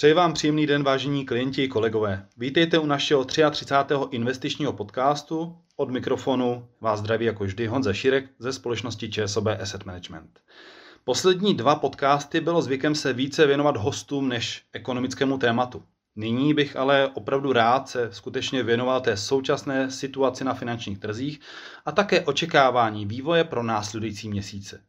Přeji vám příjemný den, vážení klienti i kolegové. Vítejte u našeho 33. investičního podcastu. Od mikrofonu vás zdraví jako vždy Honza Širek ze společnosti ČSOB Asset Management. Poslední dva podcasty bylo zvykem se více věnovat hostům než ekonomickému tématu. Nyní bych ale opravdu rád se skutečně věnoval té současné situaci na finančních trzích a také očekávání vývoje pro následující měsíce.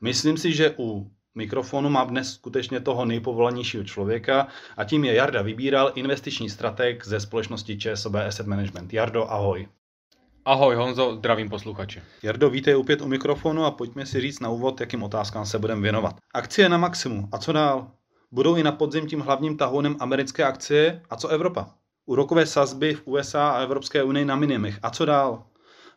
Myslím si, že u mikrofonu mám dnes skutečně toho nejpovolanějšího člověka a tím je Jarda Vybíral, investiční strateg ze společnosti ČSOB Asset Management. Jardo, ahoj. Ahoj Honzo, zdravím posluchače. Jardo, vítej opět u mikrofonu a pojďme si říct na úvod, jakým otázkám se budeme věnovat. Akcie na maximum. A co dál? Budou i na podzim tím hlavním tahounem americké akcie? A co Evropa? Úrokové sazby v USA a Evropské unii na minimech. A co dál?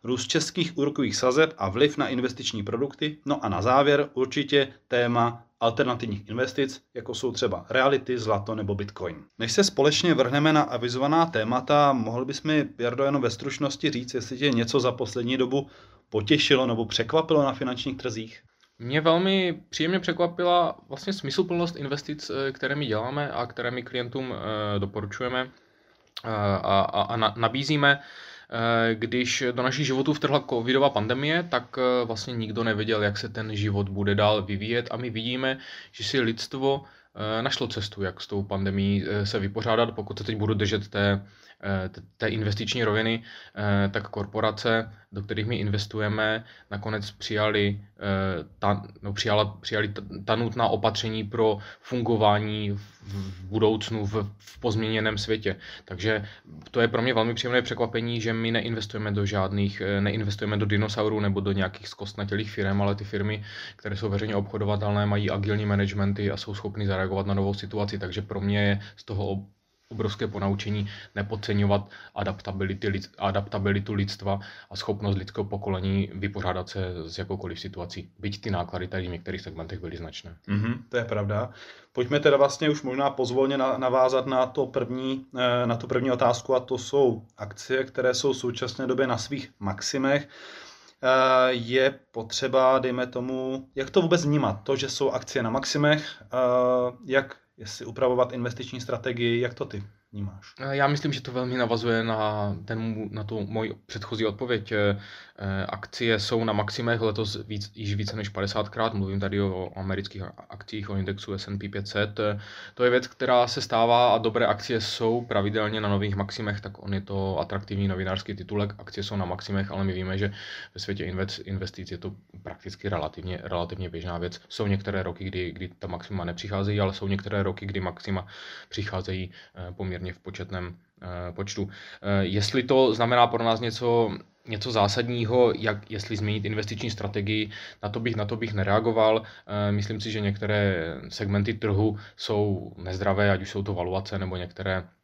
Růst českých úrokových sazeb a vliv na investiční produkty. No a na závěr určitě téma alternativních investic, jako jsou třeba reality, zlato nebo bitcoin. Než se společně vrhneme na avizovaná témata, mohl bys mi, Jardo, jenom ve stručnosti říct, jestli tě něco za poslední dobu potěšilo nebo překvapilo na finančních trzích? Mě velmi příjemně překvapila vlastně smysluplnost investic, eh, které my děláme a které my klientům eh, doporučujeme eh, a, a, a nabízíme. Eh, když do našich životů vtrhla covidová pandemie, tak eh, vlastně nikdo nevěděl, jak se ten život bude dál vyvíjet. A my vidíme, že si lidstvo eh, našlo cestu, jak s tou pandemí se vypořádat, pokud se teď budu držet té té investiční roviny, eh, tak korporace, do kterých my investujeme, nakonec přijali, eh, ta, no, přijala, přijali ta nutná opatření pro fungování v budoucnu, v, v pozměněném světě. Takže to je pro mě velmi příjemné překvapení, že my neinvestujeme do žádných, neinvestujeme do dinosaurů nebo do nějakých zkostnatělých firm, ale ty firmy, které jsou veřejně obchodovatelné, mají agilní managementy a jsou schopny zareagovat na novou situaci. Takže pro mě je z toho obrovské ponaučení nepodceňovat adaptabilitu lidstva a schopnost lidského pokolení vypořádat se s jakoukoliv situací. Byť ty náklady tady v některých segmentech byly značné. Mm-hmm, to je pravda. Pojďme teda vlastně už možná pozvolně navázat na, to první, eh, na tu první otázku a to jsou akcie, které jsou v současné době na svých maximech eh, je potřeba, dejme tomu, jak to vůbec vnímat, to, že jsou akcie na maximech, eh, jak jestli upravovat investiční strategii, jak to ty vnímáš? Já myslím, že to velmi navazuje na, ten, na tu moji předchozí odpověď. Eh, akcie jsou na maximech letos víc, již více než 50krát, mluvím tady o amerických akcích, o indexu S&P 500. Eh, to je věc, která se stává a dobré akcie jsou pravidelně na nových maximech, tak on je to atraktivní novinářský titulek. Akcie jsou na maximech, ale my víme, že ve světě investic je to prakticky relativně, relativně běžná věc. Jsou některé roky, kdy, kdy ta maxima nepřicházejí, ale jsou některé roky, kdy maxima přicházejí eh, poměrně v početném počtu. Jestli to znamená pro nás něco něco zásadního, jak, jestli změnit investiční strategii, na to bych, na to bych nereagoval. Eh, myslím si, že některé segmenty trhu jsou nezdravé, ať už jsou to valuace nebo některé Eh,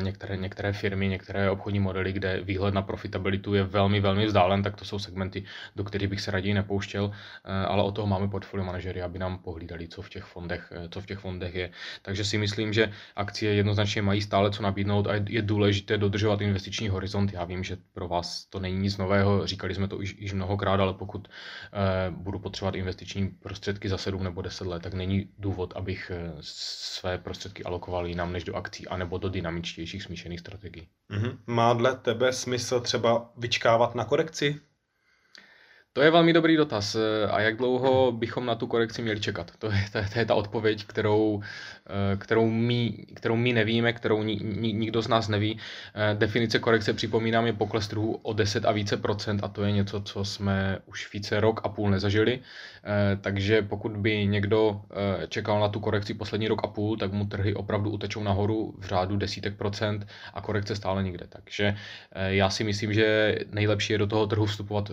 některé, některé firmy, některé obchodní modely, kde výhled na profitabilitu je velmi, velmi vzdálen, tak to jsou segmenty, do kterých bych se raději nepouštěl, eh, ale o toho máme portfolio manažery, aby nám pohlídali, co v těch fondech, eh, co v těch fondech je. Takže si myslím, že akcie jednoznačně mají stále co nabídnout a je důležité dodržovat investiční horizont. Já vím, že pro vás to není nic nového, říkali jsme to již, již mnohokrát, ale pokud budu potřebovat investiční prostředky za 7 nebo 10 let, tak není důvod, abych své prostředky alokoval jinam než do akcí anebo do dynamičtějších smíšených strategií. Mm-hmm. Má dle tebe smysl třeba vyčkávat na korekci? To je velmi dobrý dotaz. A jak dlouho bychom na tu korekci měli čekat? To je, to je, to je ta odpověď, kterou, eh, kterou, my, kterou my nevíme, kterou ni, ni, nikdo z nás neví. Eh, definice korekce, připomínám, je pokles trhu o 10 a více procent a to je něco, co jsme už více rok a půl nezažili. Eh, takže pokud by někdo čekal na tu korekci poslední rok a půl, tak mu trhy opravdu utečou nahoru v řádu desítek procent a korekce stále nikde. Takže já si myslím, že nejlepší je do toho trhu vstupovat,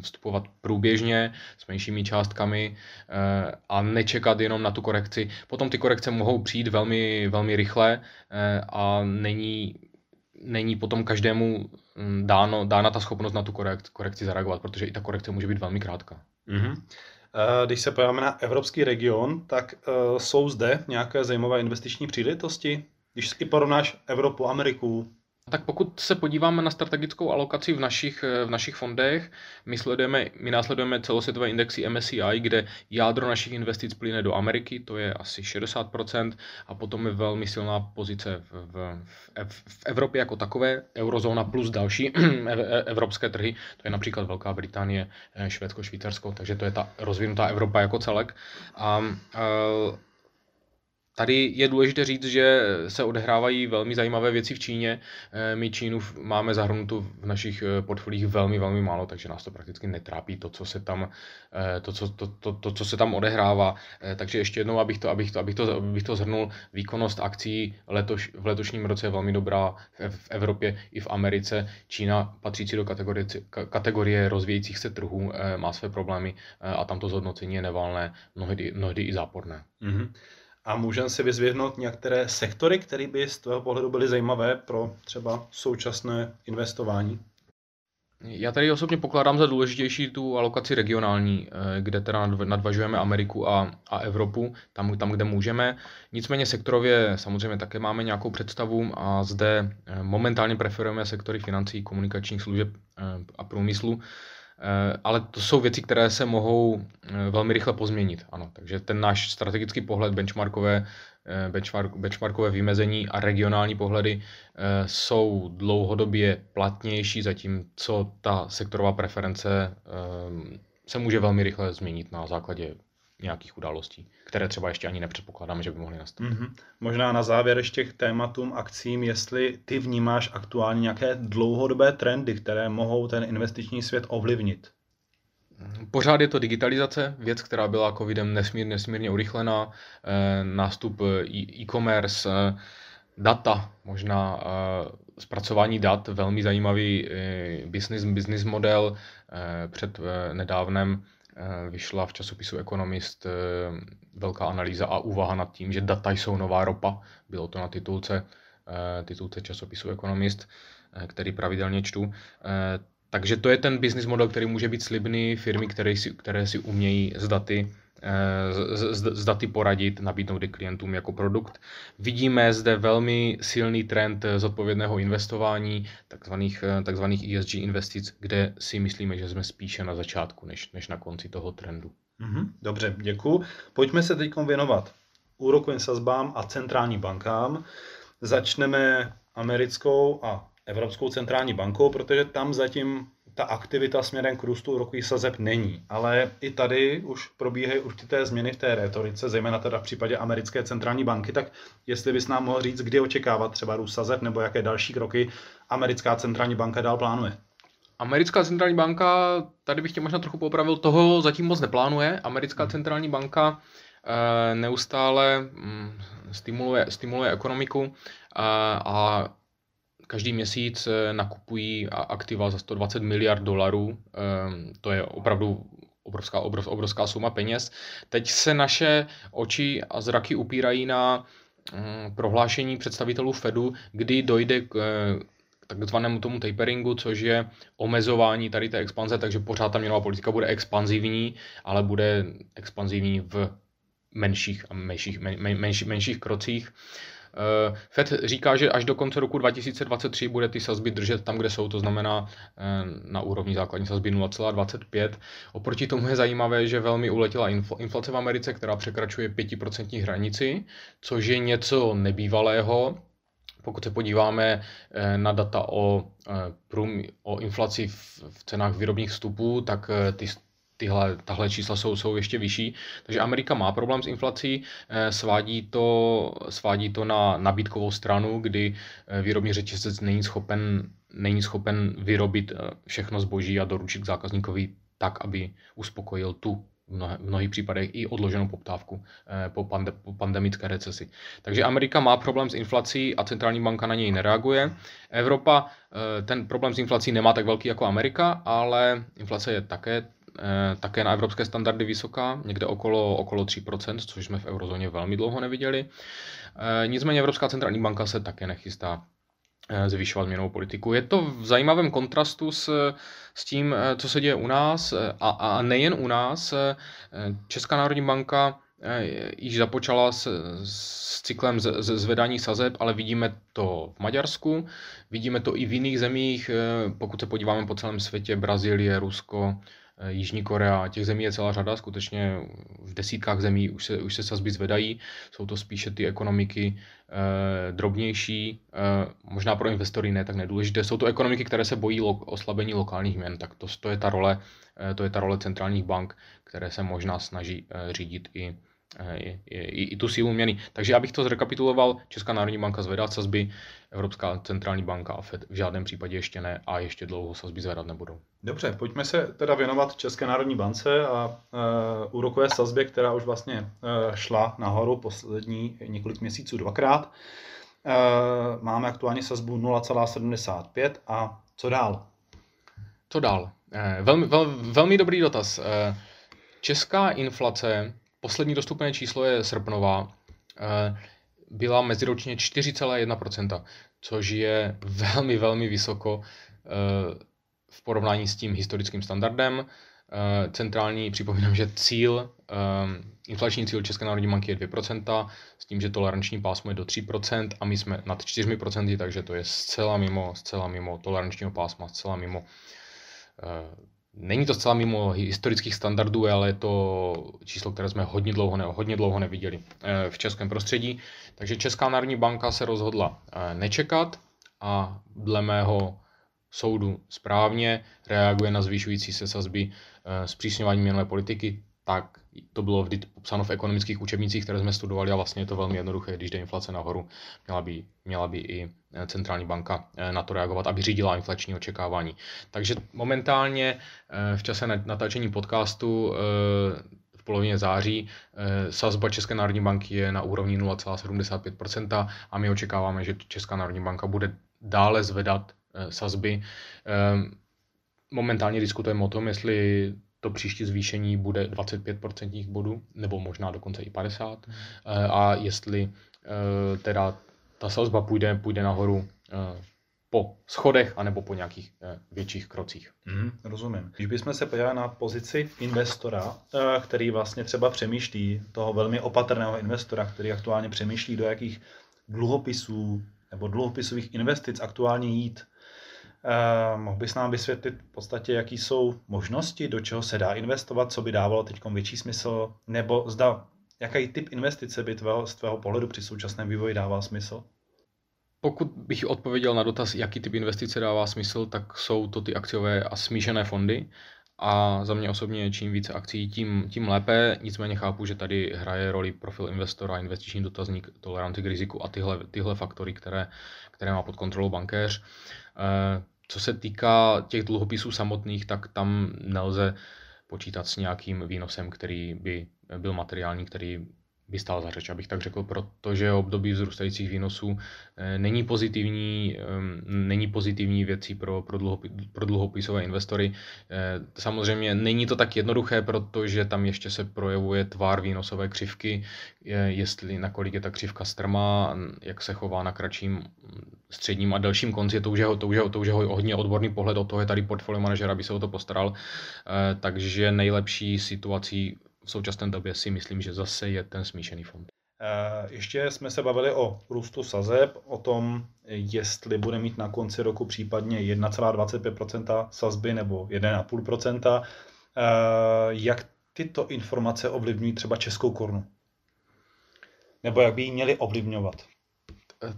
vstupovat investovat průběžně s menšími částkami eh, a nečekat jenom na tu korekci. Potom ty korekce mohou přijít velmi, velmi rychle eh, a není, není potom každému hm, dáno, dána ta schopnost na tu korekci, korekci zareagovat, protože i ta korekce může být velmi krátká. Mm-hmm. Když se podíváme na evropský region, tak jsou zde nějaké zajímavé investiční příležitosti? Když si porovnáš Evropu, Ameriku, Tak pokud se podíváme na strategickou alokaci v našich, v našich fondech, my, sledujeme, my následujeme celosvětové indexy MSCI, kde jádro našich investic plyne do Ameriky, to je asi 60%, a potom je velmi silná pozice v, v, v Evropě jako takové, eurozóna plus další evropské trhy, to je například Velká Británie, Švédsko, Švýcarsko, takže to je ta rozvinutá Evropa jako celek. A, a Tady je důležité říct, že se odehrávají velmi zajímavé věci v Číně. Eh, my Čínu máme zahrnutou v našich eh, portfoliích velmi, velmi málo, takže nás to prakticky netrápí to, co se tam, eh, to, co, to, to, to, co se tam odehrává. Takže ještě jednou, abych to, abych to, abych to, abych to zhrnul, výkonnost akcí letoš, v letošním roce je velmi dobrá v, v Evropě i v Americe. Čína patřící do kategorie, kategorie rozvíjejících se trhů má své problémy a tam to zhodnocení je nevalné, mnohdy, mnohdy i záporné. Mm-hmm. A můžeme si vyzvěhnout některé sektory, které by z tvého pohledu byly zajímavé pro třeba současné investování? Já tady osobně pokládám za důležitější tu alokaci regionální, eh, kde teda nadvažujeme Ameriku a, a Evropu, tam, tam, kde můžeme. Nicméně sektorově samozřejmě také máme nějakou představu a zde eh, momentálně preferujeme sektory financí, komunikačních služeb eh, a průmyslu. Eh, ale to jsou věci, které se mohou eh, velmi rychle pozměnit. Ano, takže ten náš strategický pohled, benchmarkové, eh, benchmark, benchmarkové vymezení a regionální pohledy jsou dlouhodobě platnější, zatímco ta sektorová preference se může velmi rychle změnit na základě nějakých událostí, které třeba ještě ani nepředpokládáme, že by mohly nastat. Mm-hmm. Možná na závěr ještě k tématům akcím, jestli ty vnímáš aktuálně nějaké dlouhodobé trendy, které mohou ten investiční svět ovlivnit. Pořád je to digitalizace, věc, která byla covidem nesmírně, nesmírně urychlená, eh, nástup e-commerce, eh, data, možná eh, zpracování dat, velmi zajímavý business, business model před nedávnem Eh, vyšla v časopisu Economist eh, velká analýza a úvaha nad tím, že data jsou nová ropa. Bylo to na titulce, eh, titulce časopisu Economist, který pravidelně čtu. Takže to je ten business model, který může být slibný firmy, které si, které si umějí s daty zda ty poradit, nabídnout je klientům jako produkt. Vidíme zde velmi silný trend zodpovědného investování, takzvaných, takzvaných ESG investic, kde si myslíme, že jsme spíše na začátku, než, než na konci toho trendu. Mm-hmm, dobře, děkuji. Pojďme se teď věnovat úrokovým sazbám a centrální bankám. Začneme americkou a Evropskou centrální bankou, protože tam zatím ta aktivita směrem k růstu úrokových sazeb není. Ale i tady už probíhají určité změny v té retorice, zejména teda v případě americké centrální banky, tak jestli bys nám mohl říct, kdy očekávat třeba růst sazeb nebo jaké další kroky americká centrální banka dál plánuje? Americká centrální banka, tady bych tě možná trochu popravil, toho zatím moc neplánuje. Americká hmm. centrální banka e, neustále mm, stimuluje, stimuluje ekonomiku e, a každý měsíc eh, nakupují aktiva za 120 miliard dolarů. Ehm, to je opravdu obrovská, obrov, obrovská suma peněz. Teď se naše oči a zraky upírají na mm, prohlášení představitelů Fedu, kdy dojde k eh, takzvanému tomu taperingu, což je omezování tady té expanze, takže pořád ta měnová politika bude expanzivní, ale bude expanzivní v menších a menších, men, men, menších, menších krocích. Eh, Fed říká, že až do konce roku 2023 bude ty sazby držet tam, kde jsou, to znamená eh, na úrovni základní sazby 0,25. Oproti tomu je zajímavé, že velmi uletěla inflace v Americe, která překračuje 5% hranici, což je něco nebývalého. Pokud se podíváme eh, na data o, o inflaci v cenách výrobních vstupů, tak ty tyhle, tahle čísla jsou, jsou ještě vyšší. Takže Amerika má problém s inflací, eh, svádí to, svádí to na nabídkovou stranu, kdy eh, výrobní řetězec není schopen, není schopen vyrobit eh, všechno zboží a doručit k zákazníkovi tak, aby uspokojil tu v, mnohých případech i odloženou poptávku po, pande, po pandemické recesi. Takže Amerika má problém s inflací a centrální banka na něj nereaguje. Evropa ten problém s inflací nemá tak velký jako Amerika, ale inflace je také také na evropské standardy vysoká, někde okolo, okolo 3%, což jsme v eurozóně velmi dlouho neviděli. Eh, nicméně Evropská centrální banka se také nechystá eh, zvyšovat měnovou politiku. Je to v zajímavém kontrastu s, s tím, co se děje u nás a, a nejen u nás. Česká národní banka již započala s, s cyklem z, z, zvedání sazeb, ale vidíme to v Maďarsku, vidíme to i v jiných zemích, pokud se podíváme po celém světě, Brazílie, Rusko, Eh, Jižní Korea, těch zemí je celá řada, skutečně v desítkách zemí už se, už se sazby zvedají, jsou to spíše ty ekonomiky eh, drobnější, eh, možná pro investory ne tak nedůležité. Jsou to ekonomiky, které se bojí lo, oslabení lokálních měn, tak to, to, je ta role, eh, to je ta role centrálních bank, které se možná snaží eh, řídit i i, i, i tu sílu měny. Takže abych to zrekapituloval, Česká národní banka zvedá sazby, Evropská centrální banka a FED v žádném případě ještě ne a ještě dlouho sazby zvedat nebudou. Dobře, pojďme se teda věnovat České národní bance a uh, úrokové sazbě, která už vlastně uh, šla nahoru poslední několik měsíců dvakrát. Uh, máme aktuálně sazbu 0,75 a co dál? Co dál? Velmi, vel, velmi dobrý dotaz. Česká inflace poslední dostupné číslo je srpnová, eh, byla meziročně 4,1%, což je velmi, velmi vysoko eh, v porovnání s tím historickým standardem. Eh, centrální, připomínám, že cíl, inflační cíl České národní banky je 2%, s tím, že toleranční pásmo je do 3% a my jsme nad 4%, takže to je zcela mimo, zcela mimo tolerančního pásma, zcela mimo Není to zcela mimo historických standardů, ale je to číslo, které jsme hodně dlouho, ne, hodně dlouho neviděli eh, v českém prostředí. Takže Česká národní banka se rozhodla eh, nečekat a dle mého soudu správně reaguje na zvyšující se sazby eh, zpřísňování měnové politiky tak to bylo vždy popsáno v ekonomických učebnicích, které jsme studovali a vlastně je to velmi jednoduché, když jde inflace nahoru, měla by, měla by i eh, centrální banka eh, na to reagovat, aby řídila inflační očekávání. Takže momentálně eh, v čase natáčení podcastu v polovině září sazba České národní banky je na úrovni 0,75% a my očekáváme, že Česká národní banka bude dále zvedat sazby. Momentálně diskutujeme o tom, jestli to příští zvýšení bude 25% bodů, nebo možná dokonce i 50. Mm. A jestli eh, teda ta sazba půjde, půjde nahoru eh, po schodech anebo po nějakých větších krocích. Mm, rozumím. Když bychom se podívali na pozici investora, který vlastně třeba přemýšlí, toho velmi opatrného investora, který aktuálně přemýšlí, do jakých dluhopisů nebo dluhopisových investic aktuálně jít, Uh, mohl bys nám vysvětlit v podstatě, jaký jsou možnosti, do čeho se dá investovat, co by dávalo teď větší smysl, nebo zda, jaký typ investice by tvého, z tvého pohledu při současném vývoji dával smysl? Pokud bych odpověděl na dotaz, jaký typ investice dává smysl, tak jsou to ty akciové a smíšené fondy. A za mě osobně, čím více akcí, tím, tím lépe. Nicméně chápu, že tady hraje roli profil investora, investiční dotazník, toleranci k riziku a tyhle, tyhle faktory, které, které má pod kontrolou bankéř. Eh, co se týká těch dluhopisů samotných, tak tam nelze počítat s nějakým výnosem, který by byl materiální, který by stál za řeč, abych tak řekl, protože období vzrůstajících výnosů eh, není pozitivní, ehm, není pozitivní věcí pro, pro, dluhopi, pro dluhopisové investory. Eh, samozřejmě není to tak jednoduché, protože tam ještě se projevuje tvár výnosové křivky, jestli nakolik je ta křivka strmá, jak se chová na kratším, středním a delším konci, to už je, to už je, to už je hodně odborný pohled, o toho je tady portfolio manažer, aby se o to postaral, eh, takže nejlepší situací v současné době si myslím, že zase je ten smíšený fond. Eh, ještě jsme se bavili o růstu sazeb, o tom, jestli bude mít na konci roku případně 1,25% sazby nebo 1,5%. Eh, jak tyto informace ovlivňují třeba českou korunu? Nebo jak by ji měly ovlivňovat? Eh,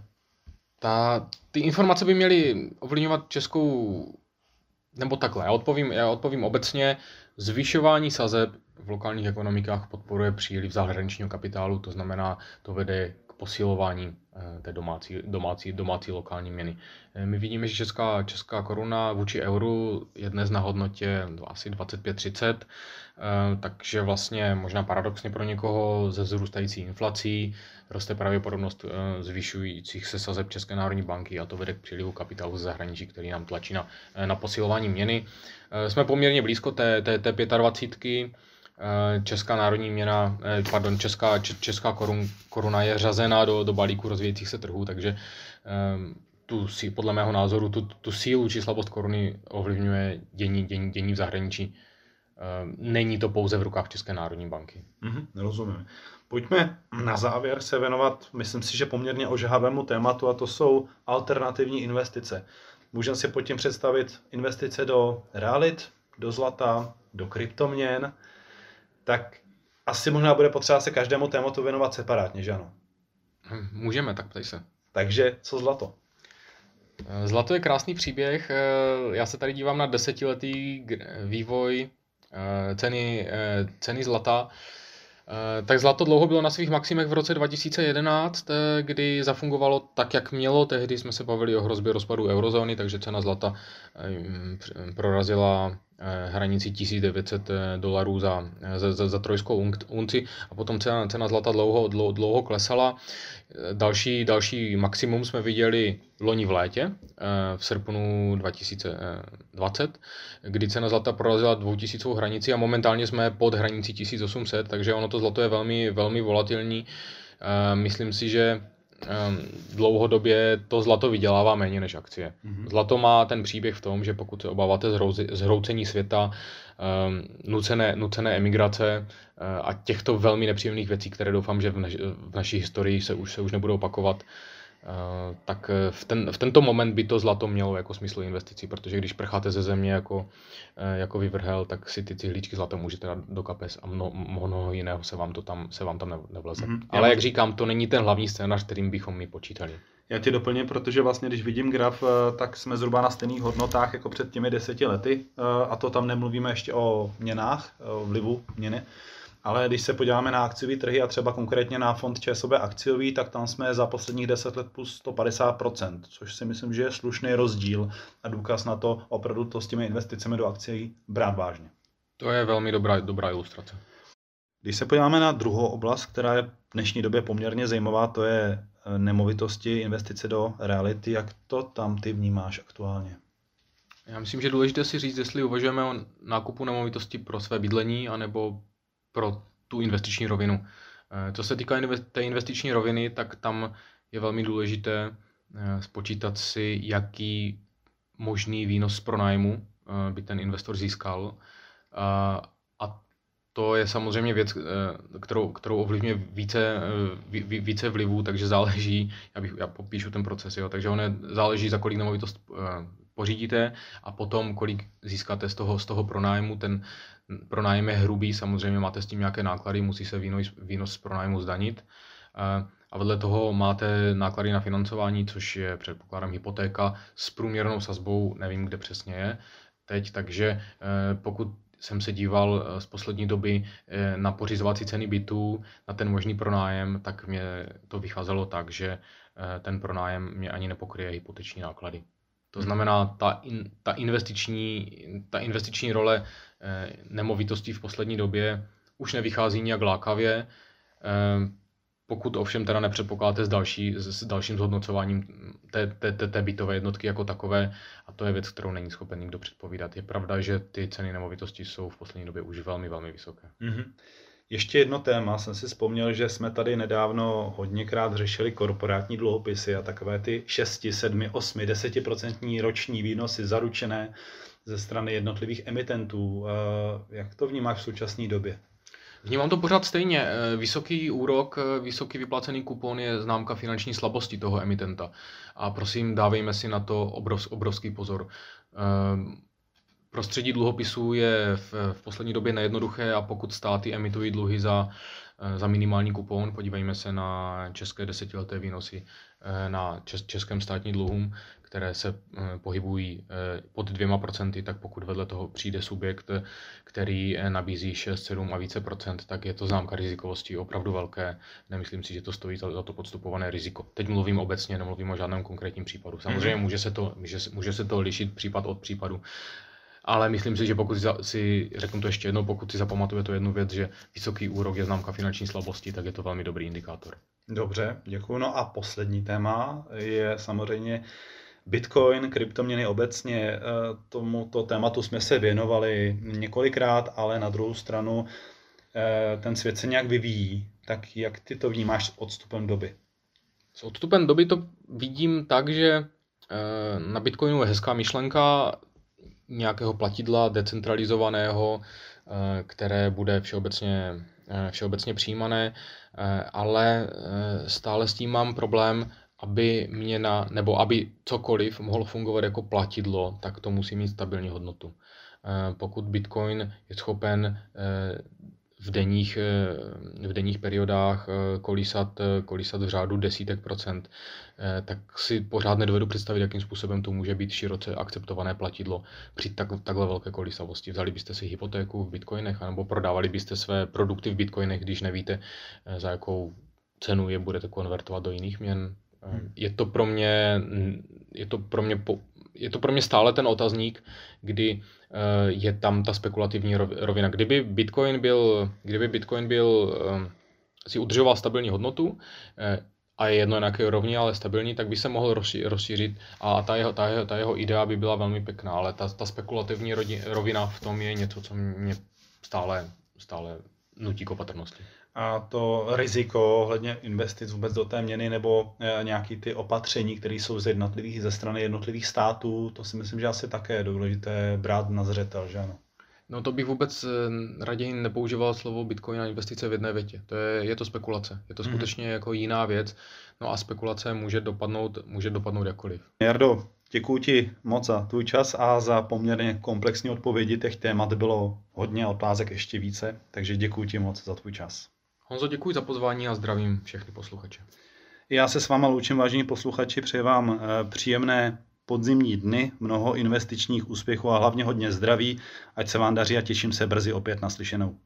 ta, ty informace by měly ovlivňovat českou, nebo takhle, já odpovím, já odpovím obecně, zvyšování sazeb v lokálních ekonomikách podporuje příliv zahraničního kapitálu, to znamená, to vede k posilování eh, té domácí, domácí, domácí lokální měny. Eh, my vidíme, že česká, česká koruna vůči euru je dnes na hodnotě asi 25-30, eh, takže vlastně možná paradoxně pro někoho ze vzrůstající inflací roste pravděpodobnost zvyšujících se sazeb České národní banky a to vede k přílivu kapitálu ze zahraničí, který nám tlačí na, na posilování měny. Jsme poměrně blízko té, té, té 25 Eh, česká národní měna, eh, pardon, česká, česká korun, koruna je řazena do, do balíku rozvíjejících se trhů, takže ehm, tu, podle mého názoru tu, tu sílu či slabost koruny ovlivňuje dění, dění, dění v zahraničí. není to pouze v rukách České národní banky. Mm-hmm, rozumím. Pojďme na závěr se věnovat, myslím si, že poměrně ožahavému tématu, a to jsou alternativní investice. Můžeme si pod tím představit investice do realit, do zlata, do kryptoměn, tak asi možná bude potřeba se každému tématu věnovat separátně, že ano? Hm, můžeme, tak ptej se. Takže co zlato? Eh, zlato je krásný příběh. Eh, já se tady dívám na desetiletý vývoj eh, ceny, ceny zlata. Tak zlato dlouho bylo na svých maximech v roce 2011, kdy zafungovalo tak, jak mělo. Tehdy jsme se bavili o hrozbě rozpadu eurozóny, takže cena zlata prorazila hranici 1900 eh, dolarů za, za, za, za trojskou unci a potom cena, cena zlata dlouho, dlouho, dlouho klesala. Eh, další, další maximum jsme viděli loni v létě, v srpnu 2020, kdy cena zlata prorazila 2000 hranici a momentálně jsme pod hranicí 1800, takže ono to zlato je velmi, velmi volatilní. Myslím si, že dlouhodobě to zlato vydělává méně než akcie. Mm-hmm. Zlato má ten příběh v tom, že pokud se obáváte zhroucení světa, um, nucené, nucené emigrace uh, a těchto velmi nepříjemných věcí, které doufám, že v, naš, v naší historii se už, se už nebudou opakovat, Eh, tak eh, v, ten, v tento moment by to zlato mělo jako smysl investicí, protože když prcháte ze země jako, eh, jako vyvrhel, tak si ty cihlíčky zlata můžete dát do kapes a mnoho, mnoho jiného se vám, to tam, se vám tam nevleze. Mm-hmm. Ale jak říkám, to není ten hlavní scénář, kterým bychom my počítali. Já ti doplním, protože vlastně, když vidím graf, tak jsme zhruba na stejných hodnotách jako před těmi deseti lety a to tam nemluvíme ještě o měnách, o vlivu měny. Ale když se podíváme na akciové trhy a třeba konkrétně na fond ČSOB akciový, tak tam jsme za posledních 10 let plus 150%, což si myslím, že je slušný rozdíl a důkaz na to opravdu to s těmi investicemi do akcí brát vážně. To je velmi dobrá, dobrá ilustrace. Když se podíváme na druhou oblast, která je v dnešní době poměrně zajímavá, to je eh, nemovitosti, investice do reality. Jak to tam ty vnímáš aktuálně? Já myslím, že důležité si říct, jestli uvažujeme o nákupu nemovitosti pro své bydlení, anebo pro tu investiční rovinu. Eh, co se týká té investiční roviny, tak tam je velmi důležité eh, spočítat si, jaký možný výnos z pronájmu eh, by ten investor získal. A to je samozřejmě věc, kterou, kterou ovlivňuje více, více vlivů, takže záleží, já, bych, já popíšu ten proces, jo, takže on záleží, za kolik nemovitost pořídíte a potom, kolik získáte z toho, z toho pronájmu. Ten pronájem je hrubý, samozřejmě máte s tím nějaké náklady, musí se výnos, výnos z pronájmu zdanit. A vedle toho máte náklady na financování, což je předpokládám hypotéka s průměrnou sazbou, nevím, kde přesně je teď, takže e, pokud jsem se díval e, z poslední doby na pořizovací ceny bytů, na ten možný pronájem, tak mě to vycházelo tak, že ten pronájem mě ani nepokryje hypoteční náklady. To znamená, ta, in, ta, investiční, ta investiční role eh, nemovitostí v poslední době už nevychází nijak lákavě, eh, pokud ovšem teda nepředpokládáte s, další, s dalším zhodnocováním té, té, té, té bytové jednotky jako takové, a to je věc, kterou není schopen nikdo předpovídat. Je pravda, že ty ceny nemovitostí jsou v poslední době už velmi, velmi vysoké. Mm-hmm. Ještě jedno téma, jsem si vzpomněl, že jsme tady nedávno hodněkrát řešili korporátní dluhopisy a takové ty 6, 7, 8, 10% roční výnosy zaručené ze strany jednotlivých emitentů. Jak to vnímáš v současné době? Vnímám to pořád stejně. Vysoký úrok, vysoký vyplacený kupon je známka finanční slabosti toho emitenta. A prosím, dávejme si na to obrov, obrovský pozor. Prostředí dluhopisů je v, v poslední době nejednoduché a pokud státy emitují dluhy za, eh, za minimální kupon, podívejme se na české desetileté výnosy eh, na českém státním dluhům, které se eh, pohybují pod dvěma procenty, tak pokud vedle toho přijde subjekt, který nabízí 6, 7 a více procent, tak je to známka rizikovosti opravdu velké. Nemyslím si, že to stojí za to podstupované riziko. Teď mluvím obecně, nemluvím o žádném konkrétním případu. Samozřejmě mhm. může se to, může, může se to lišit případ od případu ale myslím si, že pokud si, řeknu to ještě jednou, pokud si zapamatuje to jednu věc, že vysoký úrok je známka finanční slabosti, tak je to velmi dobrý indikátor. Dobře, děkuji. No a poslední téma je samozřejmě Bitcoin, kryptoměny obecně. Eh, tomuto tématu jsme se věnovali několikrát, ale na druhou stranu eh, ten svět se nějak vyvíjí. Tak jak ty to vnímáš s odstupem doby? S odstupem doby to vidím tak, že eh, na Bitcoinu je hezká myšlenka, nějakého platidla decentralizovaného, které bude všeobecně, všeobecně přijímané, ale stále s tím mám problém, aby měna, nebo aby cokoliv mohlo fungovat jako platidlo, tak to musí mít stabilní hodnotu. Pokud Bitcoin je schopen v denních, eh, v denních periodách eh, kolísat, eh, kolísat v řádu desítek procent, tak si pořád nedovedu představit, jakým způsobem to může být široce akceptované platidlo při tak, takhle velké kolísavosti. Vzali byste si hypotéku v bitcoinech, anebo prodávali byste své produkty v bitcoinech, když nevíte, za jakou cenu je budete konvertovat do jiných měn. Hmm. Je to pro mě, je to pro mě je to pro mě stále ten otazník, kdy eh, je tam ta spekulativní rovina. Kdyby Bitcoin byl, kdyby Bitcoin byl eh, si udržoval stabilní hodnotu, eh, a je jedno na jaké rovni, ale stabilní, tak by se mohl rozšířit a ta jeho, ta jeho, ta jeho idea by byla velmi pěkná, ale ta, ta spekulativní rovina v tom je něco, co mě stále, stále nutí k opatrnosti a to riziko ohledně investic vůbec do té měny nebo eh, nějaký ty opatření, které jsou z jednotlivých, ze strany jednotlivých států, to si myslím, že asi také je důležité brát na zřetel, že ano? No to bych vůbec eh, raději nepoužíval slovo Bitcoin a investice v jedné větě. To je, je to spekulace. Je to mhm. skutečně mm. jako jiná věc. No a spekulace může dopadnout, může dopadnout jakkoliv. Jardo, Děkuji ti moc za tvůj čas a za poměrně komplexní odpovědi. Těch témat bylo hodně, otázek ještě více, takže děkuji ti moc za tvůj čas. Honzo, děkuji za pozvání a zdravím všechny posluchače. Já se s váma loučím, vážení posluchači, přeji vám eh, příjemné podzimní dny, mnoho investičních úspěchů a hlavně hodně zdraví. Ať se vám daří a těším se brzy opět naslyšenou.